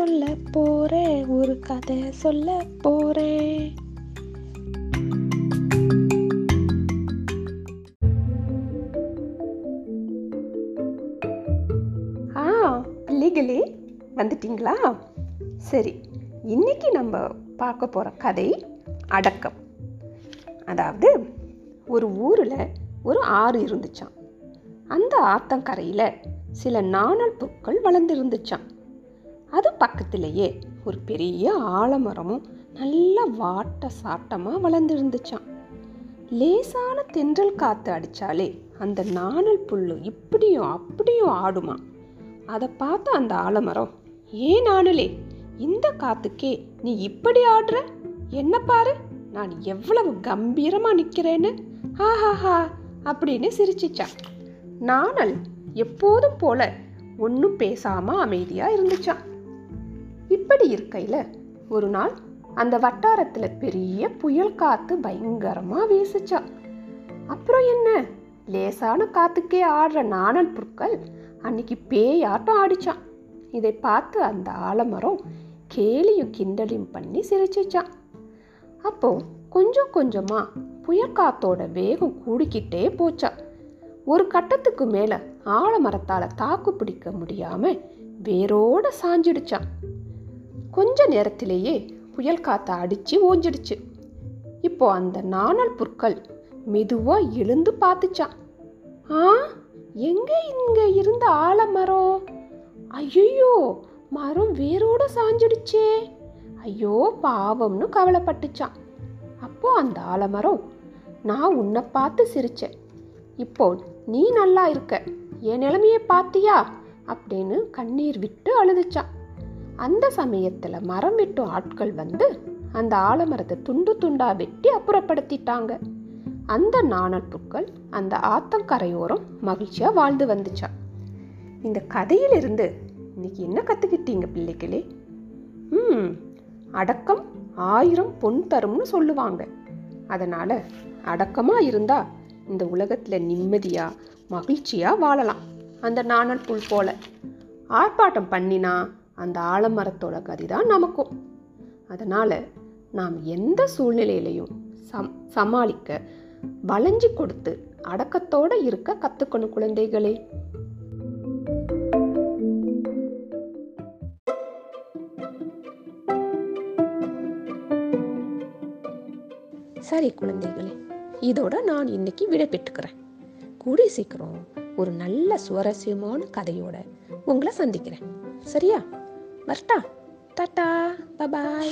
சொல்ல போறேன் ஒரு கதை சொல்ல போறேன். ஆ பிள்ளைகளே வந்துட்டீங்களா? சரி இன்னைக்கு நம்ம பார்க்க போகிற கதை அடக்கம். அதாவது ஒரு ஊரில் ஒரு ஆறு இருந்துச்சாம். அந்த ஆத்தங்கரையில் சில நாணல் புற்கள் வளர்ந்துருந்துச்சான் அது பக்கத்திலேயே ஒரு பெரிய ஆலமரமும் நல்ல வாட்ட சாட்டமாக வளர்ந்துருந்துச்சான் லேசான தென்றல் காற்று அடித்தாலே அந்த நாணல் புல்லு இப்படியும் அப்படியும் ஆடுமா அதை பார்த்த அந்த ஆலமரம் ஏன் நாணலே இந்த காத்துக்கே நீ இப்படி ஆடுற? என்ன பாரு நான் எவ்வளவு கம்பீரமாக நிற்கிறேன்னு ஹாஹாஹா அப்படின்னு சிரிச்சிச்சான் நாணல் எப்போதும் போல ஒன்றும் பேசாமல் அமைதியாக இருந்துச்சான் இப்படி இருக்கையில ஒரு நாள் அந்த வட்டாரத்தில் பெரிய புயல் காற்று பயங்கரமாக வீசுச்சா. அப்புறம் என்ன? லேசான காத்துக்கே ஆடுற நாணல் புற்கள் அன்னைக்கு பேயாட்டம் ஆடிச்சான். இதை பார்த்து அந்த ஆலமரம் கேலியும் கிண்டலையும் பண்ணி சிரிச்சிச்சான். அப்போ கொஞ்சம் கொஞ்சமாக புயல் காத்தோட வேகம் கூடிக்கிட்டே போச்சா. ஒரு கட்டத்துக்கு மேலே ஆலமரத்தால் தாக்கு பிடிக்க முடியாமல் வேரோட சாஞ்சிடுச்சான். கொஞ்ச நேரத்திலேயே புயல் காத்த அடித்து ஓஞ்சிடுச்சு இப்போ அந்த நாணல் புற்கள் மெதுவாக எழுந்து பார்த்துச்சான் ஆ எங்கே இங்கே இருந்த ஆலமரம்? ஐயோ மரம் வேரோட சாஞ்சிடுச்சே. ஐயோ பாவம்னு கவலைப்பட்டுச்சான் அப்போ அந்த ஆலமரம் நான் உன்னை பார்த்து சிரிச்சேன். இப்போ நீ நல்லா இருக்க என் நிலைமையை பார்த்தியா? அப்படின்னு கண்ணீர் விட்டு அழுதுச்சான் அந்த சமயத்தில் மரம் வெட்டும் ஆட்கள் வந்து அந்த ஆலமரத்தை துண்டு துண்டாக வெட்டி அப்புறப்படுத்திட்டாங்க. அந்த நாணல் புக்கள் அந்த ஆத்தங்கரையோரம் மகிழ்ச்சியாக வாழ்ந்து வந்துச்சா. இந்த கதையிலிருந்து இன்னைக்கு என்ன கற்றுக்கிட்டீங்க பிள்ளைகளே? ம் அடக்கம் ஆயிரம் பொன் தரும்னு சொல்லுவாங்க. அதனால் அடக்கமாக இருந்தால் இந்த உலகத்தில் நிம்மதியாக மகிழ்ச்சியாக வாழலாம். அந்த நாணல் புல் போல ஆர்ப்பாட்டம் பண்ணினா அந்த ஆலமரத்தோட கதி தான் நமக்கும். அதனால் நாம் எந்த சூழ்நிலையிலையும் சம் சமாளிக்க வளைஞ்சு கொடுத்து அடக்கத்தோடு இருக்க கற்றுக்கணும் குழந்தைகளே. சரி குழந்தைகளே இதோட நான் இன்னைக்கு விடை பெற்றுக்கிறேன். கூடிய சீக்கிரம் ஒரு நல்ல சுவாரஸ்யமான கதையோட உங்களை சந்திக்கிறேன். சரியா? നിർത്താം. ടാറ്റാ. ബൈ